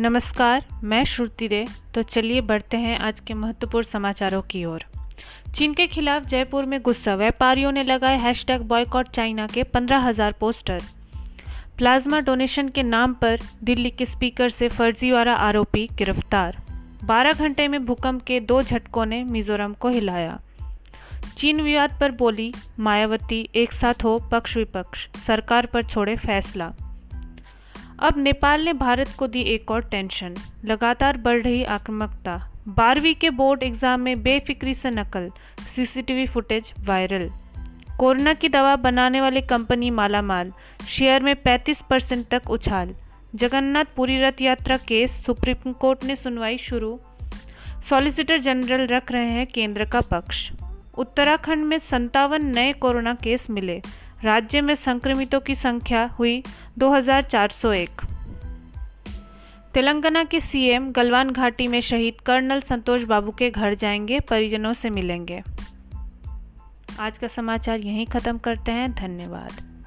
नमस्कार, मैं श्रुति रे। तो चलिए बढ़ते हैं आज के महत्वपूर्ण समाचारों की ओर। चीन के खिलाफ जयपुर में गुस्सा, व्यापारियों ने लगाए हैशटैग बॉयकॉट चाइना के पंद्रह हज़ार पोस्टर। प्लाज्मा डोनेशन के नाम पर दिल्ली के स्पीकर से फर्जीवाड़ा आरोपी गिरफ़्तार। 12 घंटे में भूकंप के दो झटकों ने मिजोरम को हिलाया। चीन विवाद पर बोली, मायावती एक साथ हो, पक्ष विपक्ष। सरकार पर छोड़े फैसला। अब नेपाल ने भारत को दी एक और टेंशन लगातार बढ़ रही आक्रामकता। बारहवीं के बोर्ड एग्ज़ाम में बेफिक्री से नकल सीसीटीवी फुटेज वायरल कोरोना की दवा बनाने वाली कंपनी मालामाल शेयर में 35 परसेंट तक उछाल। जगन्नाथ पुरी रथ यात्रा केस, सुप्रीम कोर्ट ने सुनवाई शुरू। सॉलिसिटर जनरल रख रहे हैं केंद्र का पक्ष। उत्तराखंड में संतावन नए कोरोना केस मिले। राज्य में संक्रमितों की संख्या हुई 2401 तेलंगाना के सीएम गलवान घाटी में शहीद कर्नल संतोष बाबू के घर जाएँगे, परिजनों से मिलेंगे। आज का समाचार यहीं ख़त्म करते हैं, धन्यवाद।